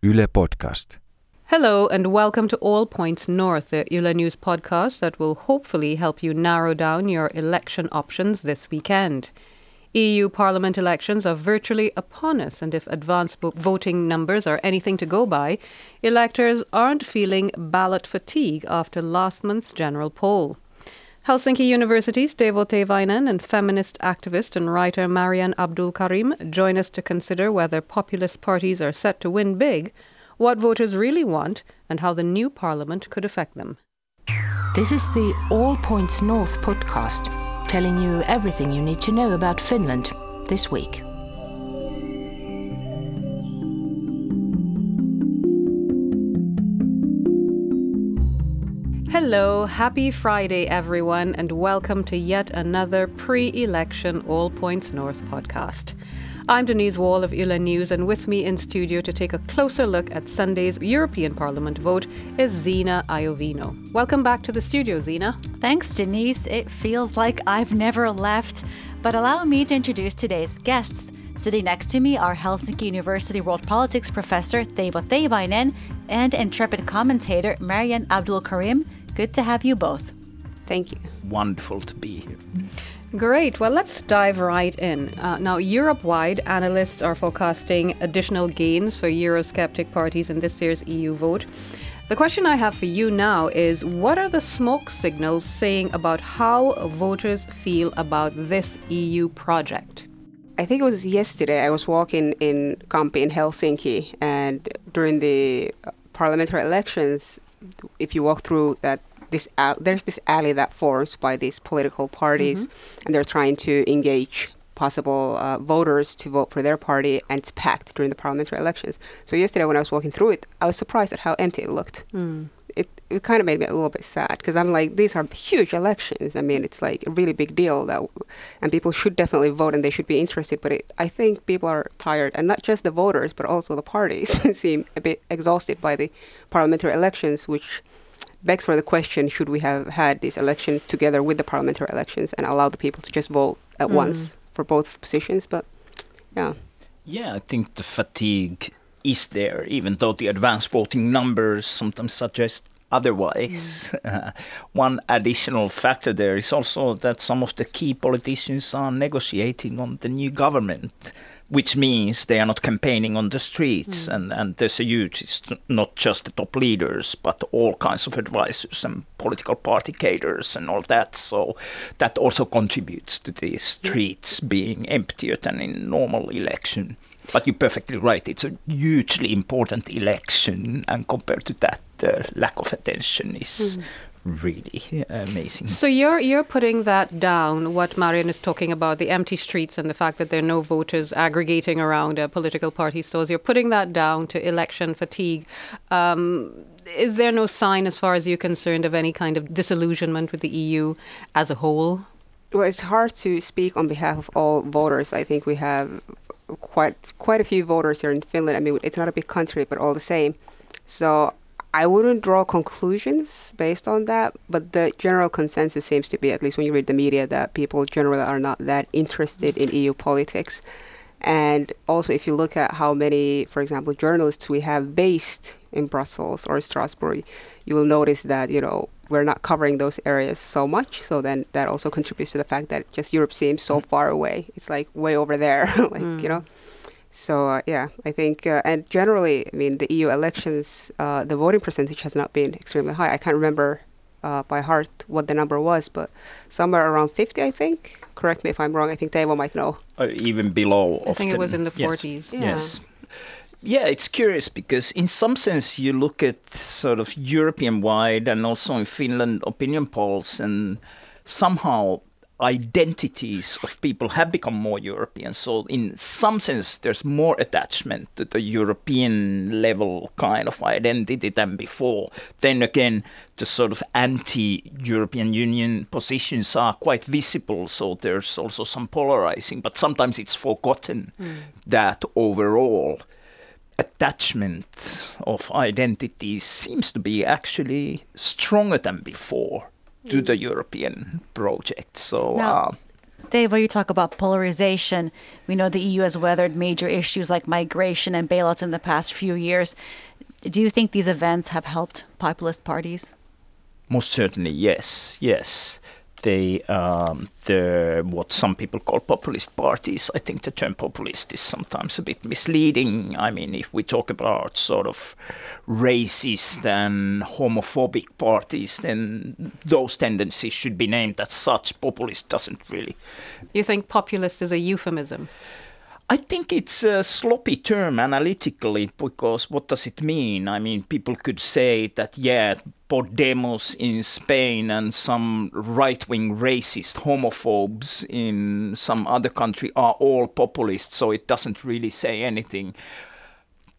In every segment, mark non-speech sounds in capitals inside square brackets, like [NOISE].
Yle Podcast. Hello and welcome to All Points North, the Yle News podcast that will hopefully help you narrow down your election options this weekend. EU Parliament elections are virtually upon us, and if advance voting numbers are anything to go by, electors aren't feeling ballot fatigue after last month's general poll. Helsinki University's Teivo Teivainen and feminist activist and writer Maryan Abdulkarim join us to consider whether populist parties are set to win big, what voters really want, and how the new parliament could affect them. This is the All Points North podcast, telling you everything you need to know about Finland this week. Hello, happy Friday, everyone, and welcome to yet another pre election All Points North podcast. I'm Denise Wall of Yle News, and with me in studio to take a closer look at Sunday's European Parliament vote is Zina Iovino. Welcome back to the studio, Zina. Thanks, Denise. It feels like I've never left. But allow me to introduce today's guests. Sitting next to me are Helsinki University World Politics professor Teivo Teivainen and intrepid commentator Maryan Abdulkarim. Good to have you both. Thank you. Wonderful to be here. Great. Well, let's dive right in. Uh, now, Europe wide, analysts are forecasting additional gains for Eurosceptic parties in this year's EU vote. The question I have for you now is what are the smoke signals saying about how voters feel about this EU project? I think it was yesterday. I was walking in Kamppi in Helsinki, and during the uh, parliamentary elections, if you walk through that this al- there's this alley that forms by these political parties, and they're trying to engage possible uh, voters to vote for their party, and it's packed during the parliamentary elections. So yesterday, when I was walking through it, I was surprised at how empty it looked. It, it kind of made me a little bit sad because I'm like, these are huge elections. I mean, it's like a really big deal that, and people should definitely vote and they should be interested. But it, I think people are tired, and not just the voters, but also the parties [LAUGHS] seem a bit exhausted by the parliamentary elections, which begs for the question: Should we have had these elections together with the parliamentary elections and allow the people to just vote at once for both positions? But yeah, Yeah, I think the fatigue is there, even though the advanced voting numbers sometimes suggest otherwise. Uh, [LAUGHS] one additional factor there is also that some of the key politicians are negotiating on the new government. Which means they are not campaigning on the streets, mm. and, and there's a huge, it's not just the top leaders, but all kinds of advisors and political party cadres and all that. So that also contributes to the streets being emptier than in normal election. But you're perfectly right. It's a hugely important election, and compared to that, the lack of attention is mm. Really amazing. So you're you're putting that down. What Maryan is talking about, the empty streets and the fact that there are no voters aggregating around a political party stores. You're putting that down to election fatigue. Um, is there no sign, as far as you're concerned, of any kind of disillusionment with the EU as a whole? Well, it's hard to speak on behalf of all voters. I think we have quite quite a few voters here in Finland. I mean, it's not a big country, but all the same. So I wouldn't draw conclusions based on that, but the general consensus seems to be, at least when you read the media, that people generally are not that interested in EU politics. And also, if you look at how many, for example, journalists we have based in Brussels or Strasbourg, you will notice that, you know, we're not covering those areas so much. So then that also contributes to the fact that just Europe seems so mm. far away. It's like way over there, [LAUGHS] like, you mm. know. So uh, yeah, I think, uh, and generally, I mean, the EU elections, uh, the voting percentage has not been extremely high. I can't remember uh, by heart what the number was, but somewhere around 50, I think. Correct me if I'm wrong. I think Teivo might know. Or even below. I think it was in the Yes. 40s. Yeah. Yes. Yeah, it's curious because in some sense you look at sort of European wide and also in Finland opinion polls and somehow identities of people have become more European. So in some sense there's more attachment to the European level kind of identity than before. Then again the sort of anti-European Union positions are quite visible, so there's also some polarizing, but sometimes it's forgotten hmm. that overall attachment of identity seems to be actually stronger than before to the European project. So, Now- uh, Teivo, you talk about polarization. We know the EU has weathered major issues like migration and bailouts in the past few years. Do you think these events have helped populist parties? Most certainly, yes, yes the um, the what some people call populist parties. I think the term populist is sometimes a bit misleading. I mean, if we talk about sort of racist and homophobic parties, then those tendencies should be named as such. Populist doesn't really. You think populist is a euphemism? I think it's a sloppy term analytically because what does it mean? I mean, people could say that, yeah, Podemos in Spain and some right wing racist homophobes in some other country are all populists, so it doesn't really say anything.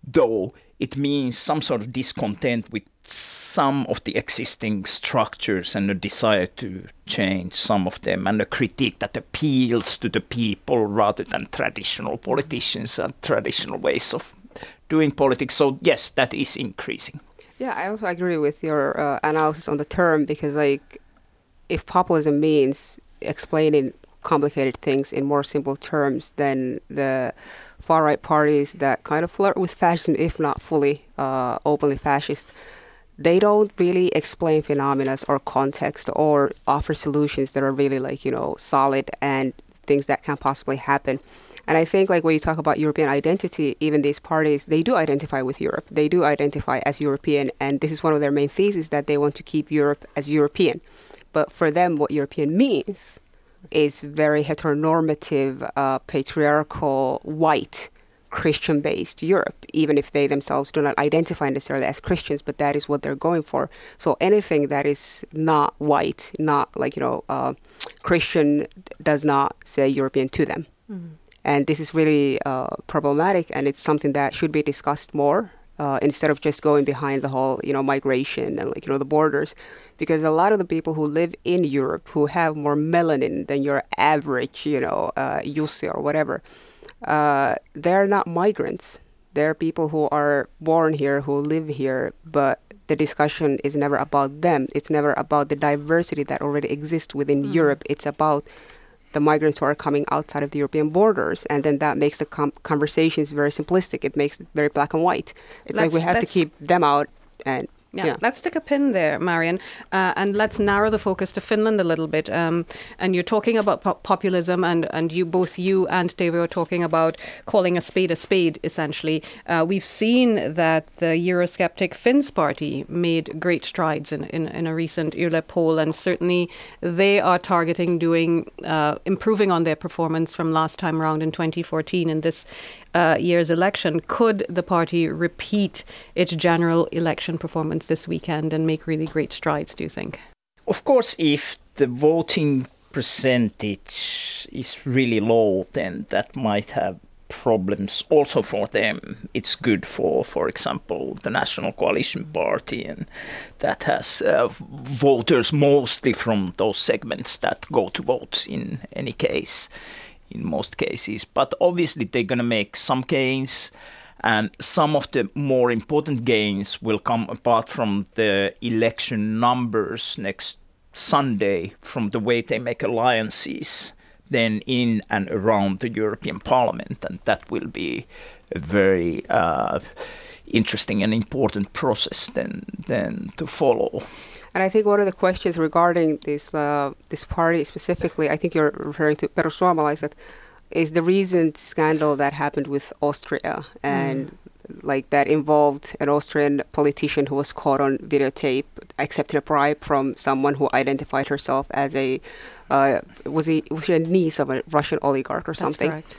Though it means some sort of discontent with some of the existing structures and a desire to change some of them and a critique that appeals to the people rather than traditional politicians and traditional ways of doing politics. So yes, that is increasing. Yeah, I also agree with your uh, analysis on the term because, like, if populism means explaining complicated things in more simple terms, then the far right parties that kind of flirt with fascism, if not fully uh, openly fascist, they don't really explain phenomena or context or offer solutions that are really like you know solid and things that can possibly happen. And I think like when you talk about European identity, even these parties, they do identify with Europe. They do identify as European. And this is one of their main theses that they want to keep Europe as European. But for them, what European means is very heteronormative, uh, patriarchal, white, Christian based Europe, even if they themselves do not identify necessarily as Christians, but that is what they're going for. So anything that is not white, not like, you know, uh, Christian, does not say European to them. Mm-hmm. And this is really uh, problematic, and it's something that should be discussed more uh, instead of just going behind the whole, you know, migration and like you know the borders, because a lot of the people who live in Europe who have more melanin than your average, you know, uh, or whatever, uh, they're not migrants. They're people who are born here, who live here, but the discussion is never about them. It's never about the diversity that already exists within mm-hmm. Europe. It's about the migrants who are coming outside of the European borders, and then that makes the com- conversations very simplistic. It makes it very black and white. It's let's, like we have to keep them out and yeah, yeah, let's stick a pin there, Maryan, uh, and let's narrow the focus to Finland a little bit. Um, and you're talking about po- populism, and, and you both you and Teivo are talking about calling a spade a spade. Essentially, uh, we've seen that the Eurosceptic Finns party made great strides in, in, in a recent Yle poll, and certainly they are targeting doing uh, improving on their performance from last time around in 2014 in this uh, year's election. Could the party repeat its general election performance this weekend and make really great strides, do you think? Of course, if the voting percentage is really low, then that might have problems also for them. It's good for, for example, the National Coalition Party, and that has uh, voters mostly from those segments that go to vote in any case in most cases. But obviously, they're going to make some gains. And some of the more important gains will come apart from the election numbers next Sunday from the way they make alliances then in and around the European Parliament. And that will be a very uh, interesting and important process then, then to follow. And I think one of the questions regarding this uh, this party specifically, I think you're referring to Perussuomalaiset, is the recent scandal that happened with Austria and mm. like that involved an Austrian politician who was caught on videotape accepting a bribe from someone who identified herself as a uh, was he was she a niece of a Russian oligarch or something. Correct.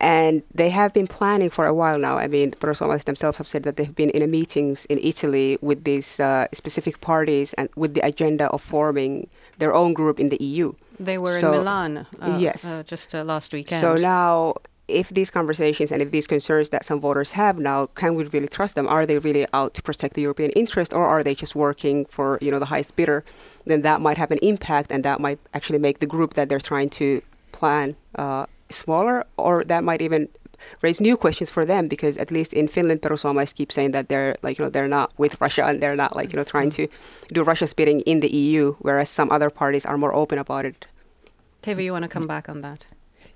And they have been planning for a while now. I mean, the Perussuomalaiset themselves have said that they've been in meetings in Italy with these uh, specific parties and with the agenda of forming their own group in the EU. They were so, in Milan uh, yes. Uh, just uh, last weekend. So now, if these conversations and if these concerns that some voters have now, can we really trust them? Are they really out to protect the European interest or are they just working for, you know, the highest bidder? Then that might have an impact and that might actually make the group that they're trying to plan uh, smaller, or that might even raise new questions for them because at least in Finland, perussuomalaiset keep saying that they're like you know they're not with Russia and they're not like you know trying to do Russia's bidding in the EU, whereas some other parties are more open about it. Teivo, you want to come back on that?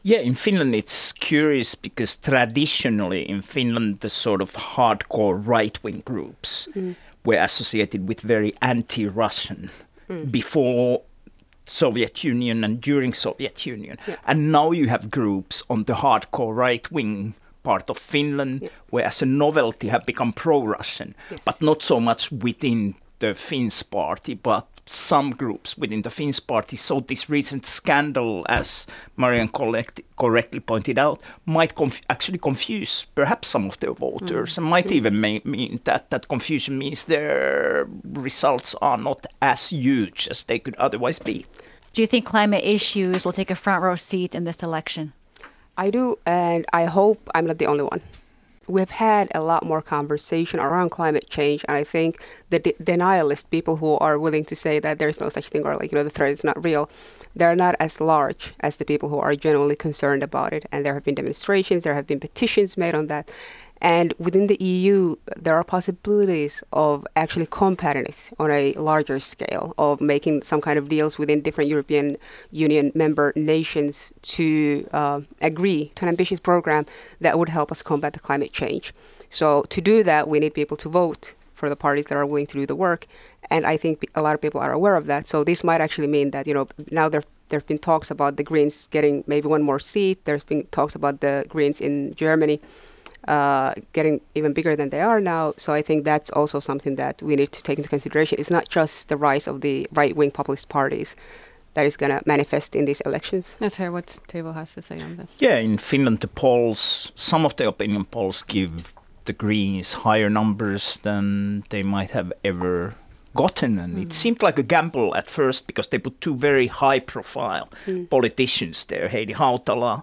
Yeah, in Finland it's curious because traditionally in Finland the sort of hardcore right-wing groups mm. were associated with very anti-Russian mm. before Soviet Union and during Soviet Union. Yeah. And now you have groups on the hardcore right-wing part of Finland, yeah. where as a novelty have become pro-Russian, yes. but not so much within the Finns party, but some groups within the Finns party. So this recent scandal, as Maryan collect- correctly pointed out, might conf- actually confuse perhaps some of their voters, mm. and might even may- mean that that confusion means their results are not as huge as they could otherwise be. Do you think climate issues will take a front row seat in this election? I do, and I hope I'm not the only one we've had a lot more conversation around climate change, and I think the de- denialist people who are willing to say that there's no such thing or like you know the threat is not real, they're not as large as the people who are genuinely concerned about it. And there have been demonstrations, there have been petitions made on that, and within the EU, there are possibilities of actually combating it on a larger scale, of making some kind of deals within different European Union member nations to uh, agree to an ambitious program that would help us combat the climate change. So, to do that, we need people to vote for the parties that are willing to do the work. And I think a lot of people are aware of that. So, this might actually mean that, you know, now there there have been talks about the Greens getting maybe one more seat. There's been talks about the Greens in Germany uh, getting even bigger than they are now. So I think that's also something that we need to take into consideration. It's not just the rise of the right wing populist parties that is going to manifest in these elections. Let's hear what Teivo has to say on this. Yeah, in Finland, the polls, some of the opinion polls give the Greens higher numbers than they might have ever gotten. And mm. it seemed like a gamble at first because they put two very high profile mm. politicians there, Heidi Hautala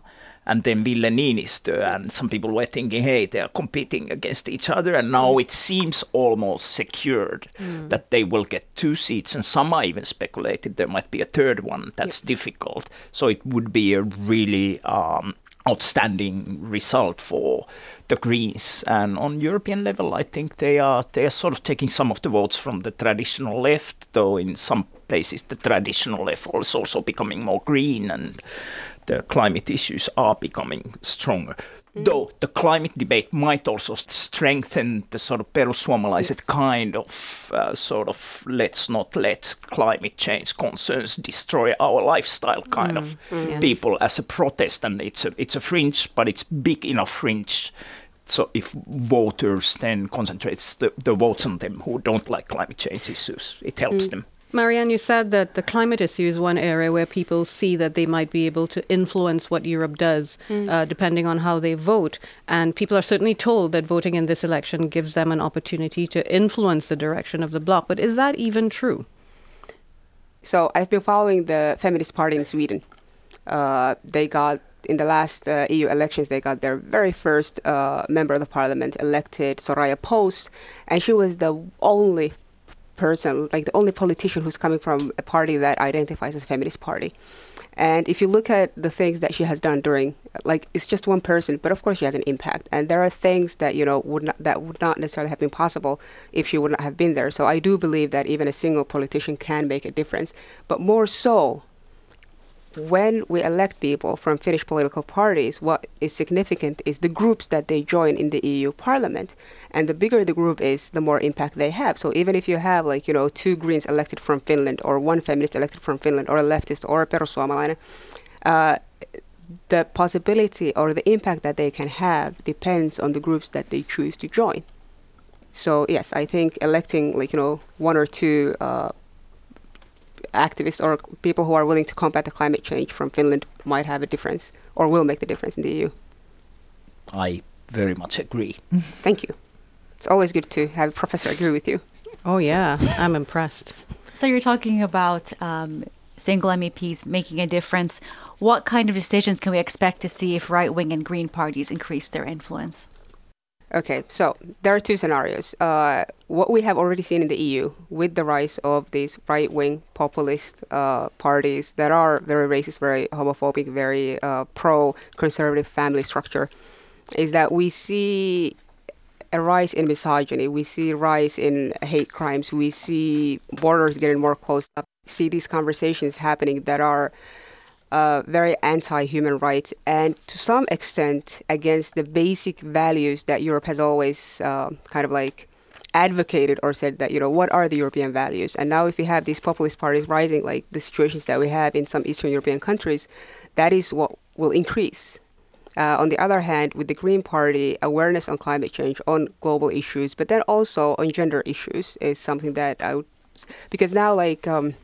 and then Ville Niinistö. And some people were thinking, hey, they are competing against each other. And now it seems almost secured mm. that they will get two seats. And some are even speculated there might be a third one. That's difficult. So it would be a really um, outstanding result for the Greens. And on European level, I think they are they are sort of taking some of the votes from the traditional left, though in some places the traditional left is also becoming more green and the climate issues are becoming stronger. Mm. Though the climate debate might also strengthen the sort of perussuomalaiset yes. kind of uh, sort of let's not let climate change concerns destroy our lifestyle kind mm. of mm. people yes. as a protest, and it's a it's a fringe, but it's big enough fringe. So if voters then concentrate the, the votes on them who don't like climate change issues, it helps mm. them. Maryan, you said that the climate issue is one area where people see that they might be able to influence what Europe does, mm. uh, depending on how they vote. And people are certainly told that voting in this election gives them an opportunity to influence the direction of the bloc. But is that even true? So I've been following the Feminist Party in Sweden. Uh, they got in the last uh, EU elections, they got their very first uh, member of the parliament elected, Soraya Post, and she was the only person, like the only politician who's coming from a party that identifies as a feminist party. And if you look at the things that she has done during, like it's just one person, but of course she has an impact. And there are things that you know would not that would not necessarily have been possible if she would not have been there. So I do believe that even a single politician can make a difference. But more so, when we elect people from Finnish political parties, what is significant is the groups that they join in the EU Parliament. And the bigger the group is, the more impact they have. So even if you have, like, you know, two Greens elected from Finland, or one feminist elected from Finland, or a leftist, or a perussuomalainen, uh, the possibility or the impact that they can have depends on the groups that they choose to join. So yes, I think electing like you know one or two uh, activists or people who are willing to combat the climate change from Finland might have a difference or will make the difference in the EU. I very much agree. [LAUGHS] Thank you. It's always good to have a professor agree with you. Oh, yeah, I'm impressed. So, you're talking about um, single MEPs making a difference. What kind of decisions can we expect to see if right wing and green parties increase their influence? Okay, so there are two scenarios. Uh, what we have already seen in the EU with the rise of these right wing populist uh, parties that are very racist, very homophobic, very uh, pro conservative family structure is that we see a rise in misogyny, we see rise in hate crimes, we see borders getting more closed up, see these conversations happening that are uh, very anti-human rights, and to some extent against the basic values that Europe has always uh, kind of like advocated or said that you know what are the European values. And now, if you have these populist parties rising, like the situations that we have in some Eastern European countries, that is what will increase. Uh, on the other hand, with the Green Party, awareness on climate change, on global issues, but then also on gender issues is something that I would, because now like. Um,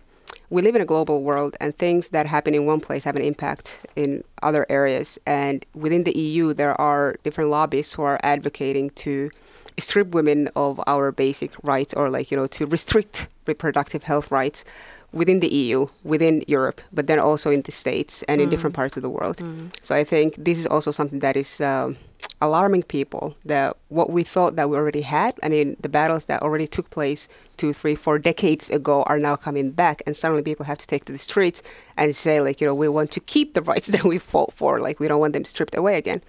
we live in a global world and things that happen in one place have an impact in other areas. And within the EU, there are different lobbyists who are advocating to strip women of our basic rights or like, you know, to restrict reproductive health rights within the EU, within Europe, but then also in the States and in different parts of the world. So I think this is also something that is um, alarming people that what we thought that we already had, I mean, the battles that already took place two, three, four decades ago are now coming back, and suddenly people have to take to the streets and say, like, you know, we want to keep the rights [LAUGHS] that we fought for, like, we don't want them stripped away again.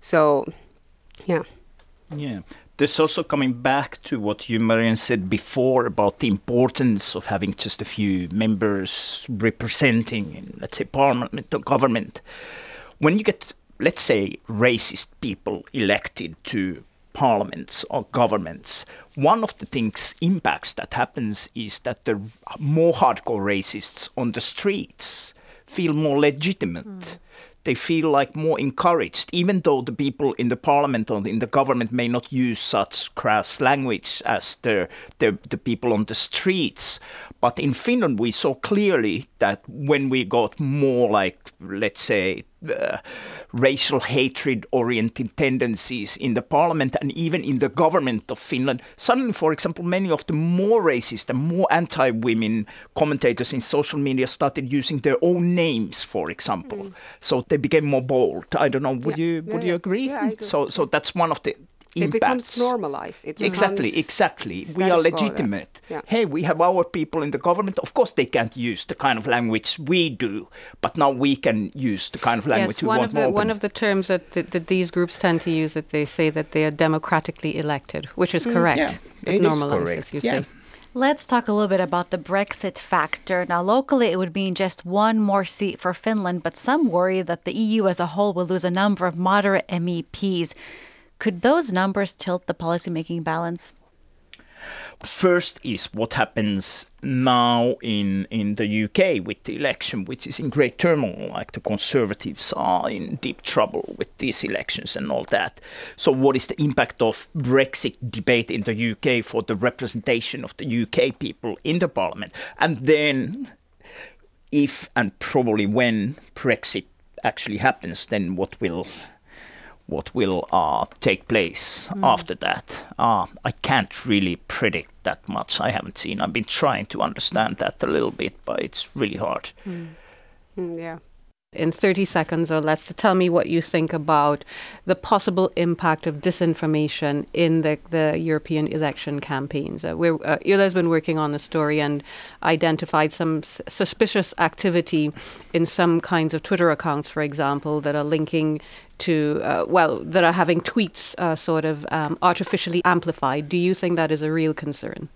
So, yeah. Yeah. This also coming back to what you, Maryan, said before about the importance of having just a few members representing, in, let's say, parliament or government. When you get, let's say, racist people elected to parliaments or governments, one of the things impacts that happens is that the more hardcore racists on the streets feel more legitimate hmm. they feel like more encouraged, even though the people in the parliament or in the government may not use such crass language as the, the, the people on the streets. But in Finland, we saw clearly that when we got more like, let's say, uh, racial hatred oriented tendencies in the parliament and even in the government of Finland. Suddenly, for example, many of the more racist and more anti women commentators in social media started using their own names, for example. Mm. So they became more bold. I don't know, would Yeah. you would Yeah, you agree? Yeah, agree. So so that's one of the It becomes normalized. It Exactly, becomes exactly. We are legitimate. Yeah. Hey, we have our people in the government. Of course, they can't use the kind of language we do, but now we can use the kind of language yes, we one want of the more one of the terms that, that that these groups tend to use that they say that they are democratically elected, which is mm. correct. yeah, it it is normalizes, correct, you yeah. say. Let's talk a little bit about the Brexit factor. Now, locally, it would mean just one more seat for Finland, but some worry that the EU as a whole will lose a number of moderate MEPs. Could those numbers tilt the policymaking balance? First is what happens now in, in the UK with the election, which is in great turmoil. Like the Conservatives are in deep trouble with these elections and all that. So, what is the impact of Brexit debate in the UK for the representation of the UK people in the Parliament? And then, if and probably when Brexit actually happens, then what will what will uh, take place after that. Uh, I can't really predict that much. I haven't seen. I've been trying to understand that a little bit, but it's really hard. Mm, yeah. In 30 seconds or less to tell me what you think about the possible impact of disinformation in the, the European election campaigns. Uh, we're, uh, Yle's been working on the story and identified some s- suspicious activity in some kinds of Twitter accounts, for example, that are linking to, uh, well, that are having tweets uh, sort of um, artificially amplified. Do you think that is a real concern?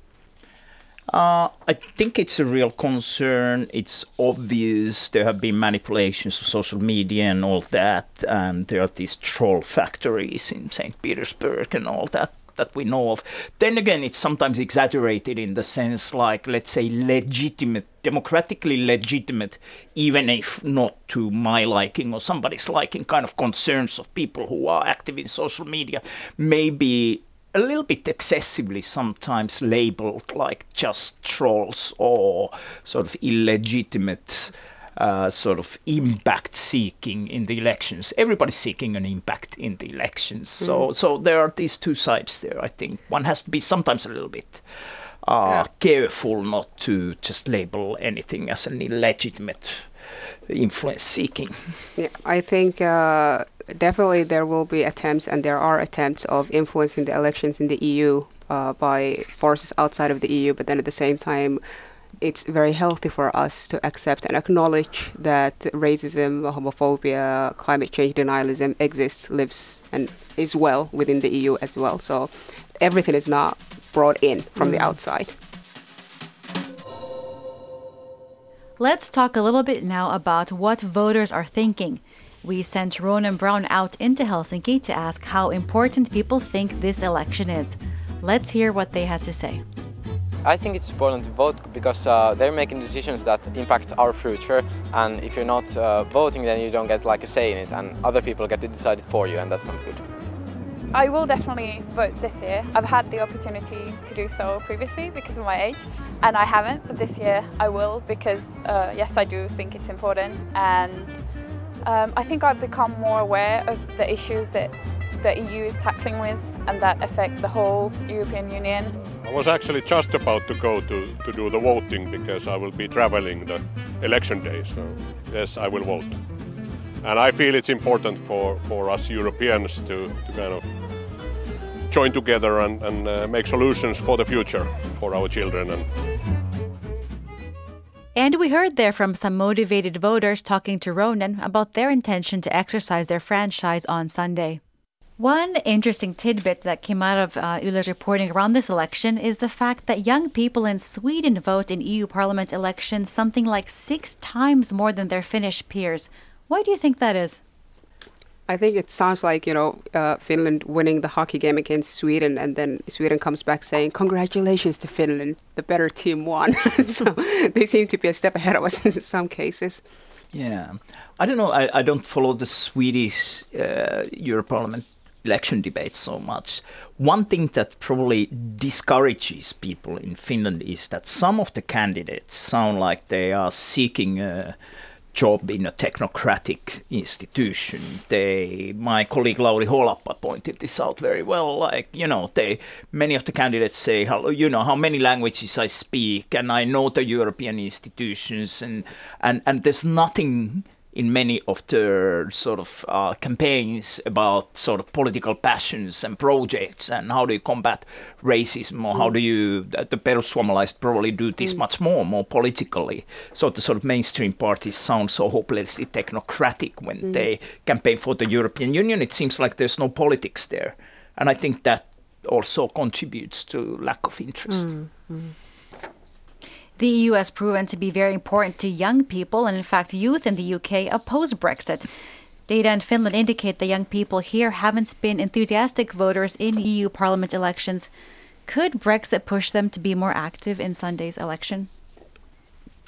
Uh, I think it's a real concern. It's obvious there have been manipulations of social media and all that, and there are these troll factories in St. Petersburg and all that that we know of. Then again, it's sometimes exaggerated in the sense like, let's say, legitimate, democratically legitimate, even if not to my liking or somebody's liking, kind of concerns of people who are active in social media may be a little bit excessively sometimes labeled like just trolls or sort of illegitimate uh, sort of impact seeking in the elections. Everybody's seeking an impact in the elections. So, so there are these two sides there. I think one has to be sometimes a little bit uh, careful not to just label anything as an illegitimate influence seeking. Yeah, I think uh, definitely there will be attempts, and there are attempts of influencing the elections in the EU uh, by forces outside of the EU. But then at the same time, it's very healthy for us to accept and acknowledge that racism, homophobia, climate change denialism exists, lives, and is well within the EU as well. So everything is not brought in from the outside. Let's talk a little bit now about what voters are thinking. We sent Ronan Brown out into Helsinki to ask how important people think this election is. Let's hear what they had to say. I think it's important to vote because uh, they're making decisions that impact our future, and if you're not uh, voting, then you don't get like a say in it, and other people get to decide it for you, and that's not good. I will definitely vote this year. I've had the opportunity to do so previously because of my age, and I haven't, but this year I will because, uh, yes, I do think it's important, and um, I think I've become more aware of the issues that the EU is tackling with and that affect the whole European Union. I was actually just about to go to, to do the voting because I will be traveling the election day, so yes, I will vote. And I feel it's important for, for us Europeans to, to kind of join together and, and uh, make solutions for the future for our children. And And we heard there from some motivated voters talking to Ronan about their intention to exercise their franchise on Sunday. One interesting tidbit that came out of uh, reporting around this election is the fact that young people in Sweden vote in EU Parliament elections something like six times more than their Finnish peers. Why do you think that is? I think it sounds like you know uh, Finland winning the hockey game against Sweden, and then Sweden comes back saying, "Congratulations to Finland, the better team won." [LAUGHS] so they seem to be a step ahead of us [LAUGHS] in some cases. Yeah, I don't know. I, I don't follow the Swedish uh, Euro Parliament election debate so much. One thing that probably discourages people in Finland is that some of the candidates sound like they are seeking a job in a technocratic institution. They, my colleague Lauri Holappa pointed this out very well. Like you know, they many of the candidates say, how, you know, how many languages I speak, and I know the European institutions, and and and there's nothing in many of their sort of uh, campaigns about sort of political passions and projects and how do you combat racism or how mm. do you the perussuomalaiset probably do this mm. much more more politically. So the sort of mainstream parties sound so hopelessly technocratic when mm. they campaign for the European Union. It seems like there's no politics there. And I think that also contributes to lack of interest The EU has proven to be very important to young people, and in fact, youth in the UK oppose Brexit. Data in Finland indicate that young people here haven't been enthusiastic voters in EU Parliament elections. Could Brexit push them to be more active in Sunday's election?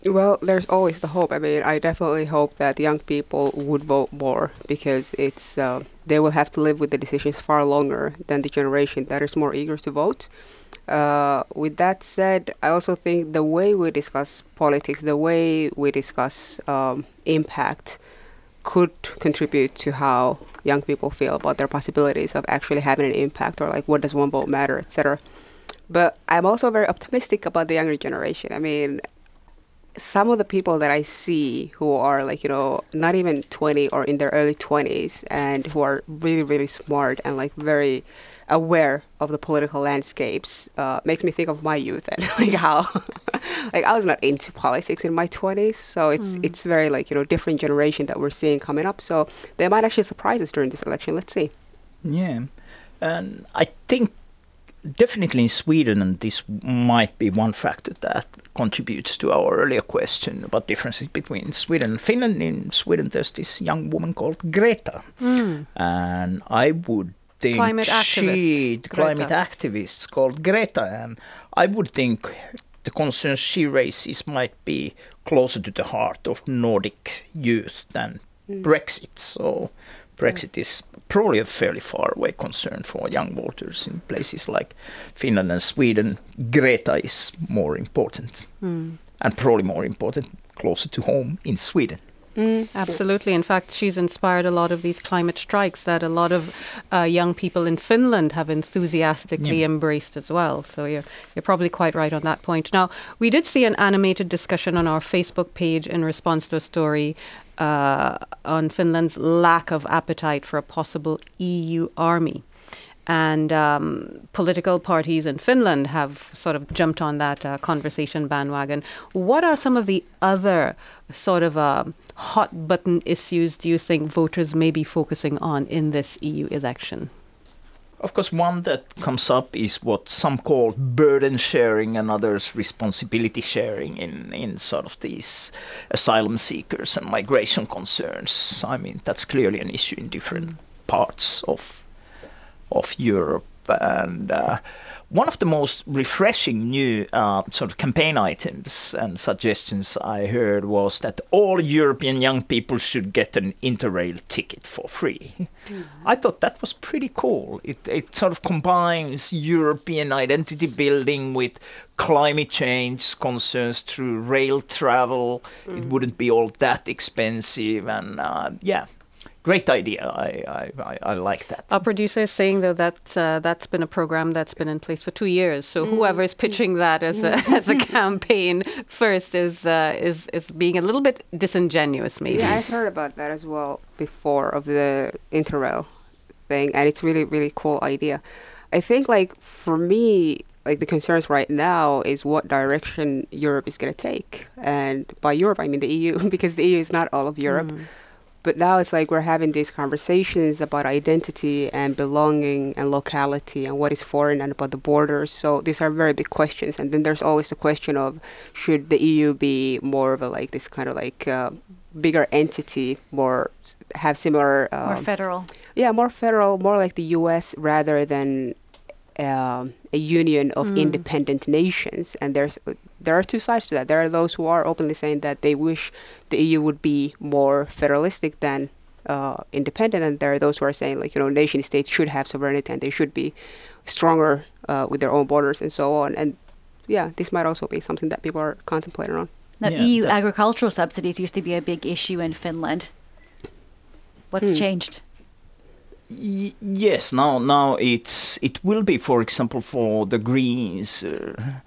Well, there's always the hope. I mean, I definitely hope that young people would vote more because it's uh, they will have to live with the decisions far longer than the generation that is more eager to vote. Uh, with that said, I also think the way we discuss politics, the way we discuss um, impact, could contribute to how young people feel about their possibilities of actually having an impact, or like what does one vote matter, etc. But I'm also very optimistic about the younger generation. I mean, some of the people that I see who are like, you know, not even 20 or in their early 20s and who are really, really smart and like very aware of the political landscapes uh, makes me think of my youth and [LAUGHS] like how [LAUGHS] like I was not into politics in my 20s so it's it's very like you know different generation that we're seeing coming up. So they might actually surprise us during this election. Let's see. Yeah, and I think definitely in Sweden, and this might be one factor that contributes to our earlier question about differences between Sweden and Finland. In Sweden, there's this young woman called Greta, hmm. and I would think Climate she, activist, climate Greta. activist called Greta, and I would think the concerns she raises might be closer to the heart of Nordic youth than hmm. Brexit. So Brexit is probably a fairly far away concern for young voters in places like Finland and Sweden. Greta is more important, and probably more important closer to home in Sweden. Absolutely. In fact, she's inspired a lot of these climate strikes that a lot of uh, young people in Finland have enthusiastically Yeah. embraced as well. So you're you're probably quite right on that point. Now, we did see an animated discussion on our Facebook page in response to a story uh, on Finland's lack of appetite for a possible EU army. And um, political parties in Finland have sort of jumped on that uh, conversation bandwagon. What are some of the other sort of uh, hot button issues do you think voters may be focusing on in this EU election? Of course, one that comes up is what some call burden sharing and others responsibility sharing in, in sort of these asylum seekers and migration concerns. I mean, that's clearly an issue in different parts of of Europe. And uh, one of the most refreshing new uh, sort of campaign items and suggestions I heard was that all European young people should get an Interrail ticket for free. Mm. I thought that was pretty cool. It, it sort of combines European identity building with climate change concerns through rail travel. Mm. It wouldn't be all that expensive. And uh, yeah, great idea. I, I, I, like that. Our producer is saying though that uh, that's been a program that's been in place for two years. So mm. whoever is pitching that as a, as a campaign first is uh, is is being a little bit disingenuous, maybe. Yeah, I've heard about that as well before of the Interrail thing, and it's really really cool idea. I think like for me, like the concerns right now is what direction Europe is going to take, and by Europe I mean the EU [LAUGHS] because the EU is not all of Europe. Mm but now it's like we're having these conversations about identity and belonging and locality and what is foreign and about the borders. So these are very big questions. And then there's always the question of should the EU be more of a like this kind of like uh, bigger entity, more have similar um, more federal. Yeah, more federal, more like the U.S. rather than um, a union of mm. independent nations. And there's there are two sides to that. There are those who are openly saying that they wish the EU would be more federalistic than uh, independent, and there are those who are saying like you know nation states should have sovereignty and they should be stronger uh, with their own borders and so on. And yeah, this might also be something that people are contemplating on. Now, yeah, EU agricultural subsidies used to be a big issue in Finland. What's hmm. changed? Yes, now now it's it will be, for example, for the Greens. Uh,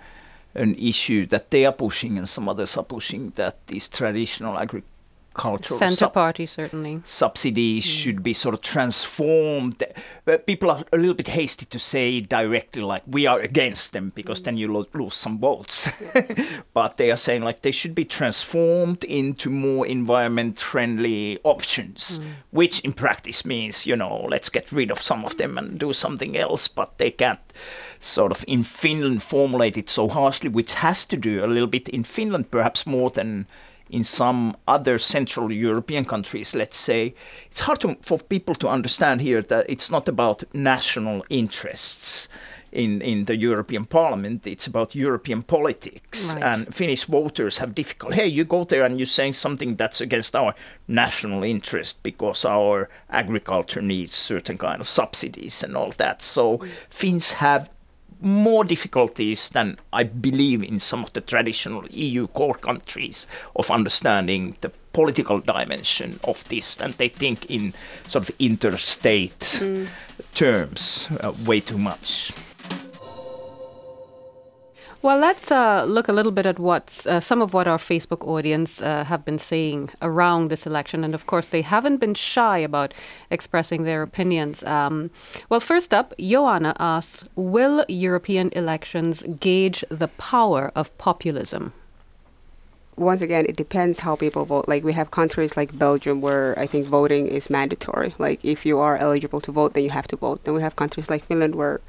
an issue that they are pushing and some others are pushing that these traditional agricultural Centre sub- Party certainly subsidies mm. should be sort of transformed. People are a little bit hasty to say directly like we are against them because mm. then you lo- lose some votes. [LAUGHS] but they are saying like they should be transformed into more environment friendly options, mm. which in practice means you know let's get rid of some of them and do something else. But they can't sort of in Finland formulate it so harshly, which has to do a little bit in Finland perhaps more than in some other Central European countries, let's say, it's hard to, for people to understand here that it's not about national interests in, in the European Parliament. It's about European politics. Right. And Finnish voters have difficulty. Hey, you go there and you're saying something that's against our national interest because our agriculture needs certain kind of subsidies and all that. So mm. Finns have more difficulties than I believe in some of the traditional EU core countries of understanding the political dimension of this, and they think in sort of interstate mm. terms uh, way too much. Well, let's uh, look a little bit at what uh, some of what our Facebook audience uh, have been saying around this election, and of course, they haven't been shy about expressing their opinions. Um, well, first up, Joanna asks, "Will European elections gauge the power of populism?" Once again, it depends how people vote. Like we have countries like Belgium where I think voting is mandatory. Like if you are eligible to vote, then you have to vote. Then we have countries like Finland where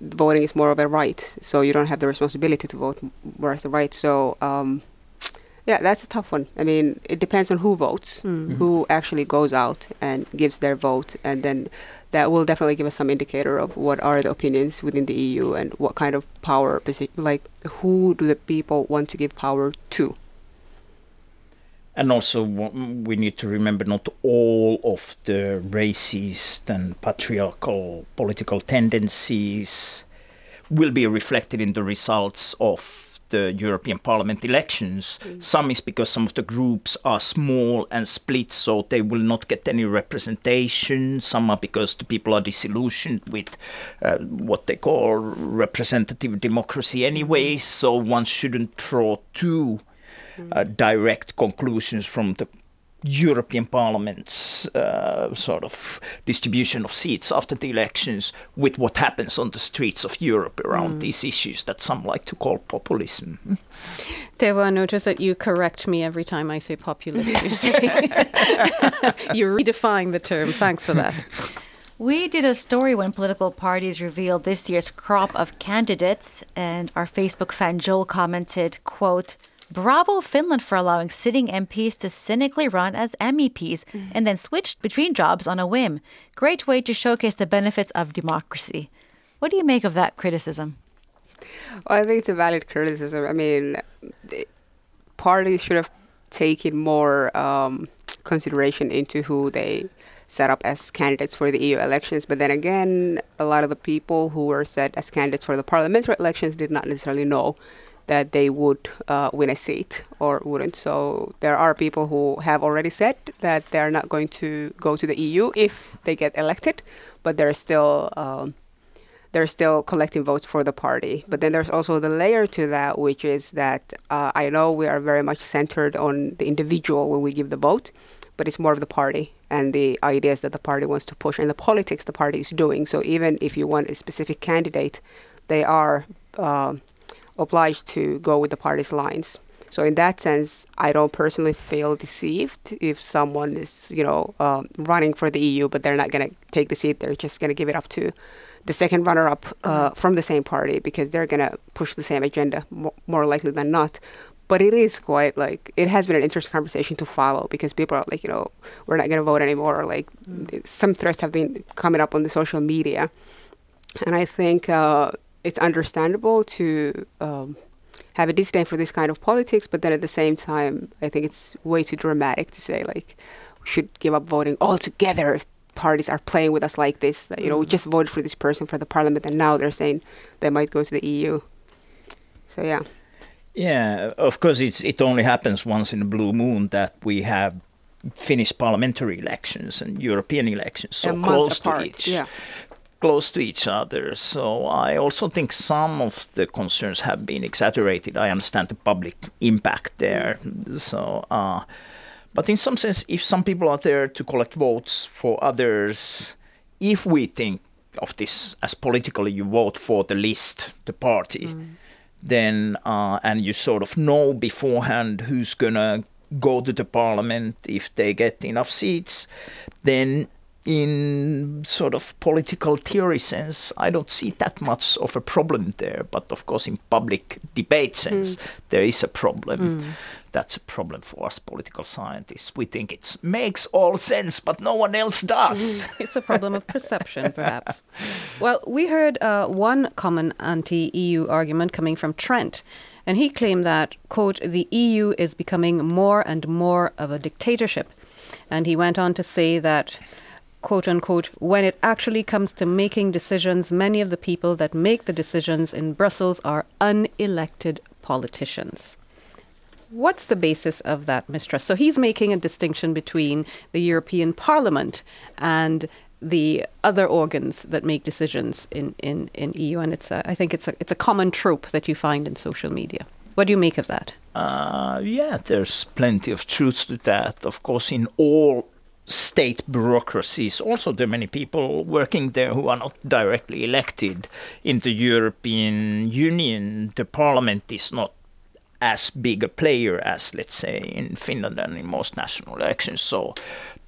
voting is more of a right, so you don't have the responsibility to vote, whereas the right. So um, yeah, that's a tough one. I mean, it depends on who votes, mm-hmm. who actually goes out and gives their vote, and then that will definitely give us some indicator of what are the opinions within the EU and what kind of power, like who do the people want to give power to. And also, we need to remember not all of the racist and patriarchal political tendencies will be reflected in the results of the European Parliament elections. Mm. Some is because some of the groups are small and split, so they will not get any representation. Some are because the people are disillusioned with uh, what they call representative democracy, anyway. So one shouldn't draw too uh, direct conclusions from the European Parliament's uh, sort of distribution of seats after the elections with what happens on the streets of Europe around mm. these issues that some like to call populism. Teivo, I notice that you correct me every time I say populism. You, say. [LAUGHS] you redefine the term. Thanks for that. We did a story when political parties revealed this year's crop of candidates, and our Facebook fan Joel commented, quote, Bravo Finland for allowing sitting MPs to cynically run as MEPs and then switch between jobs on a whim. Great way to showcase the benefits of democracy. What do you make of that criticism? Well, I think it's a valid criticism. I mean, parties should have taken more um, consideration into who they set up as candidates for the EU elections. But then again, a lot of the people who were set as candidates for the parliamentary elections did not necessarily know that they would uh, win a seat or wouldn't. So there are people who have already said that they're not going to go to the EU if they get elected, but they're still. Um, they're still collecting votes for the party. But then there's also the layer to that, which is that uh, I know we are very much centered on the individual when we give the vote, but it's more of the party and the ideas that the party wants to push and the politics the party is doing. So even if you want a specific candidate, they are uh, obliged to go with the party's lines. So in that sense, I don't personally feel deceived if someone is, you know, um, running for the EU, but they're not going to take the seat. They're just going to give it up to the second runner-up uh, from the same party because they're going to push the same agenda mo- more likely than not. But it is quite like it has been an interesting conversation to follow because people are like, you know, we're not going to vote anymore. Or like mm. some threats have been coming up on the social media, and I think uh, it's understandable to um, have a disdain for this kind of politics. But then at the same time, I think it's way too dramatic to say like we should give up voting altogether if parties are playing with us like this. That you know we mm. just voted for this person for the parliament, and now they're saying they might go to the EU. So yeah. Yeah, of course, it's it only happens once in a blue moon that we have Finnish parliamentary elections and European elections so close apart. to each. Yeah. Close to each other. So I also think some of the concerns have been exaggerated. I understand the public impact there. So, uh, but in some sense, if some people are there to collect votes for others, if we think of this as politically, you vote for the list, the party. Mm then uh, and you sort of know beforehand who's gonna go to the parliament if they get enough seats, then in sort of political theory sense, I don't see that much of a problem there. But of course, in public debate sense, mm. there is a problem. Mm. That's a problem for us political scientists. We think it makes all sense, but no one else does. Mm. [LAUGHS] it's a problem of perception, perhaps. well, we heard uh, one common anti EU argument coming from Trent. And he claimed that, quote, the EU is becoming more and more of a dictatorship. And he went on to say that quote unquote, when it actually comes to making decisions, many of the people that make the decisions in Brussels are unelected politicians. What's the basis of that mistrust? So he's making a distinction between the European Parliament and the other organs that make decisions in, in, in EU, and it's a, I think it's a it's a common trope that you find in social media. What do you make of that? Uh, yeah, there's plenty of truth to that. Of course, in all state bureaucracies. Also, there are many people working there who are not directly elected. In the European Union, the parliament is not as big a player as, let's say, in Finland and in most national elections. So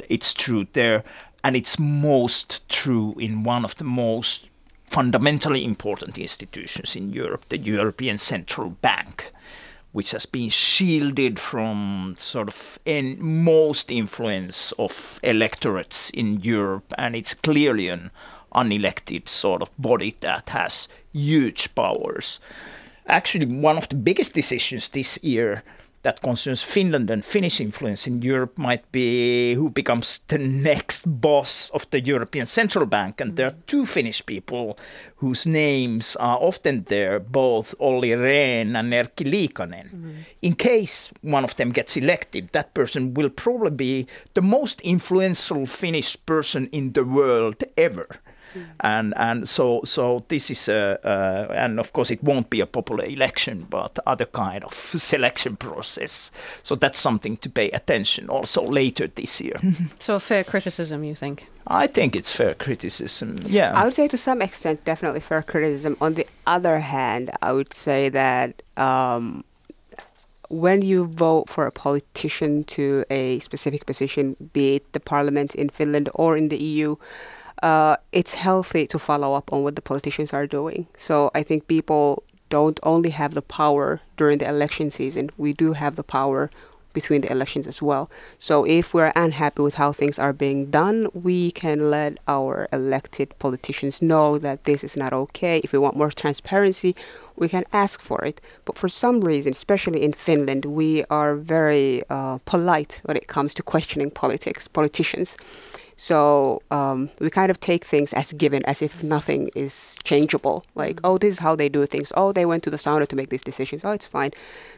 it's true there. And it's most true in one of the most fundamentally important institutions in Europe, the European Central Bank which has been shielded from sort of in most influence of electorates in Europe, and it's clearly an unelected sort of body that has huge powers. Actually, one of the biggest decisions this year that concerns Finland and Finnish influence in Europe might be who becomes the next boss of the European Central Bank. And there are two Finnish people whose names are often there, both Olli Rehn and Erkki Liikanen. Mm. In case one of them gets elected, that person will probably be the most influential Finnish person in the world ever. Mm. And and so so this is a uh, and of course it won't be a popular election, but other kind of [LAUGHS] selection process. So that's something to pay attention also later this year. [LAUGHS] so fair criticism, you think? I think it's fair criticism. Yeah, I would say to some extent definitely fair criticism. On the other hand, I would say that. Um, when you vote for a politician to a specific position, be it the parliament in Finland or in the EU, uh, it's healthy to follow up on what the politicians are doing. So I think people don't only have the power during the election season. We do have the power between the elections as well. So if we're unhappy with how things are being done, we can let our elected politicians know that this is not okay. If we want more transparency, we can ask for it. But for some reason, especially in Finland, we are very uh, polite when it comes to questioning politics, politicians. So um, we kind of take things as given, as if nothing is changeable. Like, oh, this is how they do things. Oh, they went to the sauna to make these decisions. Oh, it's fine.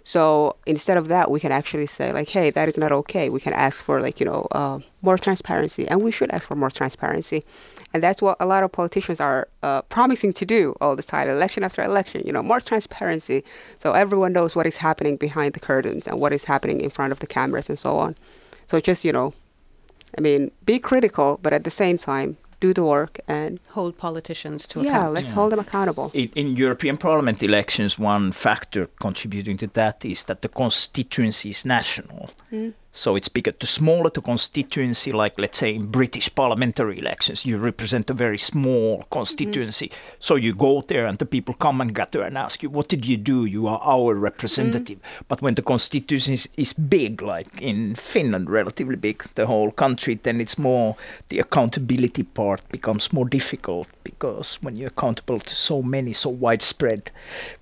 So instead of that, we can actually say like, hey, that is not okay. We can ask for like you know uh, more transparency, and we should ask for more transparency. And that's what a lot of politicians are uh, promising to do all the time, election after election. You know, more transparency, so everyone knows what is happening behind the curtains and what is happening in front of the cameras and so on. So just you know I mean, be critical, but at the same time, do the work and hold politicians to account. yeah, account. let's Yeah. hold them accountable. In, in European Parliament elections, one factor contributing to that is that the constituency is national. Hmm. So it's bigger. The smaller the constituency, like let's say in British parliamentary elections, you represent a very small mm-hmm. constituency. Mm-hmm. So you go there and the people come and gather and ask you, what did you do? You are our mm-hmm. representative. Mm-hmm. But when the constituency is, is, big, like in Finland, relatively big, the whole country, then it's more the accountability part becomes more difficult because when you're accountable to so many, so widespread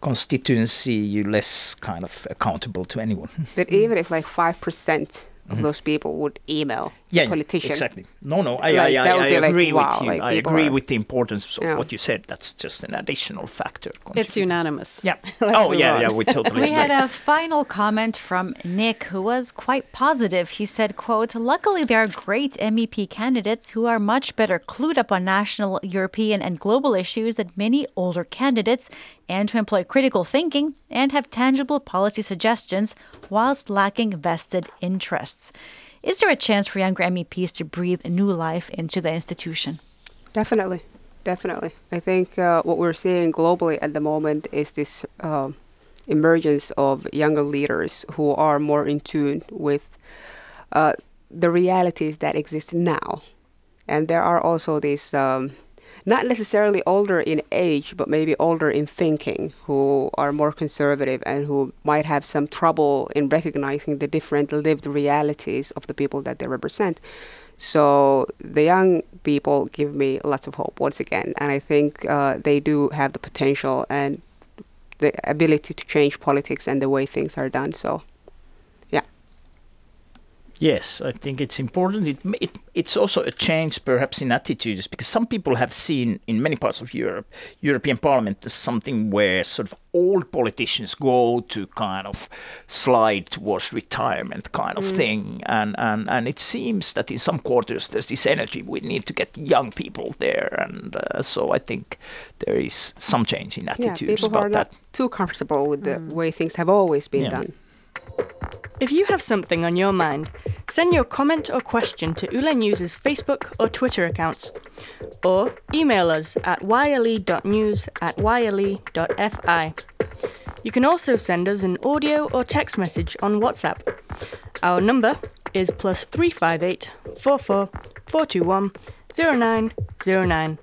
constituency, you're less kind of accountable to anyone. But even if like 5% most mm-hmm. those people would email yeah, the politician. Exactly. No, no, I, like, I, I, I agree like, wow, with you. Like I agree are... with the importance of yeah. what you said. That's just an additional factor. It's unanimous. Yeah. [LAUGHS] oh, yeah, on. yeah, we totally [LAUGHS] We had a final comment from Nick, who was quite positive. He said, quote, Luckily, there are great MEP candidates who are much better clued up on national, European, and global issues than many older candidates and to employ critical thinking and have tangible policy suggestions whilst lacking vested interests. Is there a chance for younger MEPs to breathe new life into the institution? Definitely, definitely. I think uh, what we're seeing globally at the moment is this um emergence of younger leaders who are more in tune with uh, the realities that exist now. And there are also these, um, not necessarily older in age, but maybe older in thinking, who are more conservative and who might have some trouble in recognizing the different lived realities of the people that they represent. So the young people give me lots of hope once again, and I think uh, they do have the potential and the ability to change politics and the way things are done. So, Yes, I think it's important. It, it it's also a change, perhaps, in attitudes, because some people have seen in many parts of Europe, European Parliament as something where sort of old politicians go to kind of slide towards retirement, kind of thing, and and and it seems that in some quarters there's this energy. We need to get young people there, and uh, so I think there is some change in yeah, attitudes people who are about not that. too comfortable with the way things have always been Yeah. done. If you have something on your mind, send your comment or question to Yle News' Facebook or Twitter accounts, or email us at yle.news at yle.fi. You can also send us an audio or text message on WhatsApp. Our number is plus 358 44 421 0909.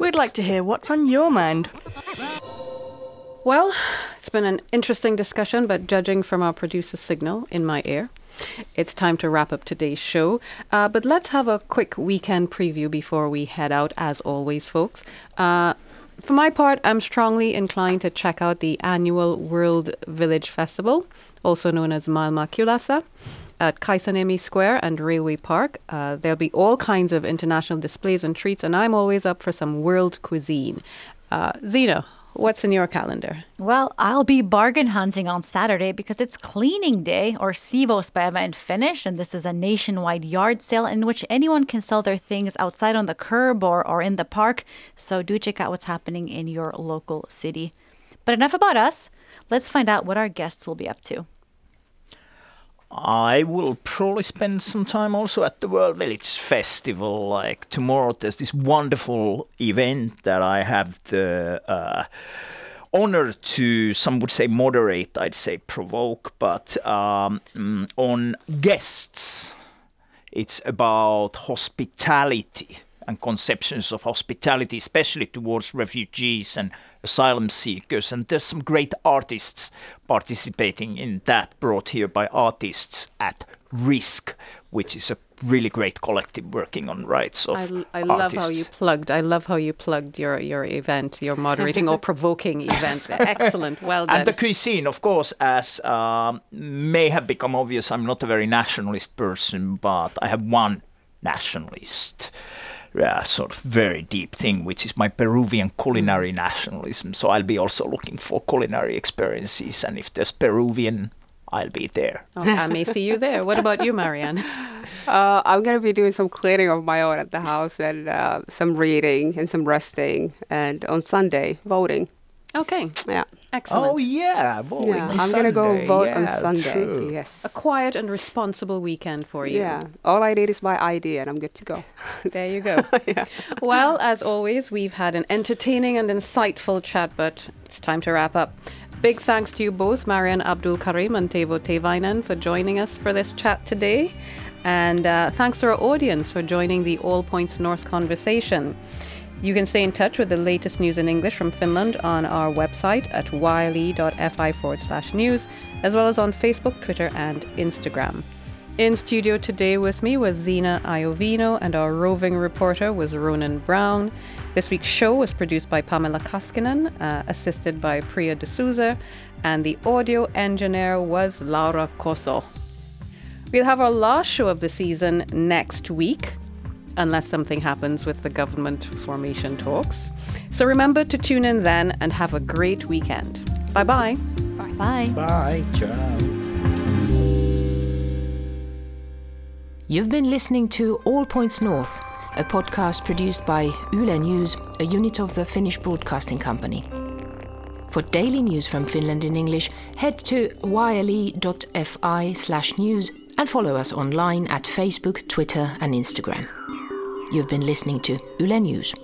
We'd like to hear what's on your mind. Well, it's been an interesting discussion, but judging from our producer's signal in my ear, it's time to wrap up today's show. Uh, but let's have a quick weekend preview before we head out, as always, folks. Uh, for my part, I'm strongly inclined to check out the annual World Village Festival, also known as Maailma kylässä, at Kaisaniemi Square and Railway Park. Uh, there'll be all kinds of international displays and treats, and I'm always up for some world cuisine. Uh, Zena, what's in your calendar? Well, I'll be bargain hunting on Saturday because it's cleaning day or Siivouspäivä in Finnish, and this is a nationwide yard sale in which anyone can sell their things outside on the curb or, or in the park. So do check out what's happening in your local city. But enough about us. Let's find out what our guests will be up to. I will probably spend some time also at the World Village Festival. Like tomorrow, there's this wonderful event that I have the uh, honor to, some would say moderate, I'd say provoke, but um, on guests. It's about hospitality and conceptions of hospitality, especially towards refugees and asylum seekers. And there's some great artists participating in that, brought here by artists at risk, which is a really great collective working on rights of I, I love how you plugged. I love how you plugged your your event, your moderating or [LAUGHS] provoking event. Excellent. Well done. And the cuisine, of course, as um, may have become obvious, I'm not a very nationalist person, but I have one nationalist, uh, sort of very deep thing, which is my Peruvian culinary nationalism. So I'll be also looking for culinary experiences, and if there's Peruvian, I'll be there. Oh, I may see you there. What about you, Maryan? [LAUGHS] Uh, I'm gonna be doing some cleaning of my own at the house and uh, some reading and some resting, and on Sunday voting. Okay, Yeah, excellent. Oh yeah, voting yeah. I'm gonna go Sunday. vote on Sunday. true. Yes. A quiet and responsible weekend for you. Yeah. All I need is my ID, and I'm good to go. [LAUGHS] There you go. [LAUGHS] Well, as always, we've had an entertaining and insightful chat, but it's time to wrap up. Big thanks to you both, Maryan Abdulkarim and Teivo Teivainen, for joining us for this chat today. And uh, thanks to our audience for joining the All Points North conversation. You can stay in touch with the latest news in English from Finland on our website at yle.fi forward slash news, as well as on Facebook, Twitter, and Instagram. In studio today with me was Zena Iovino, and our roving reporter was Ronan Brown. This week's show was produced by Pamela Kaskinen, uh, assisted by Priya D'Souza, and the audio engineer was Laura Coso. We'll have our last show of the season next week, unless something happens with the government formation talks. So remember to tune in then and have a great weekend. Bye bye. Bye. Bye, Bye. ciao. You've been listening to All Points North, a podcast produced by Yle News, a unit of the Finnish Broadcasting Company. For daily news from Finland in English, head to yle.fi slash news and follow us online at Facebook, Twitter and Instagram. You've been listening to Yle News.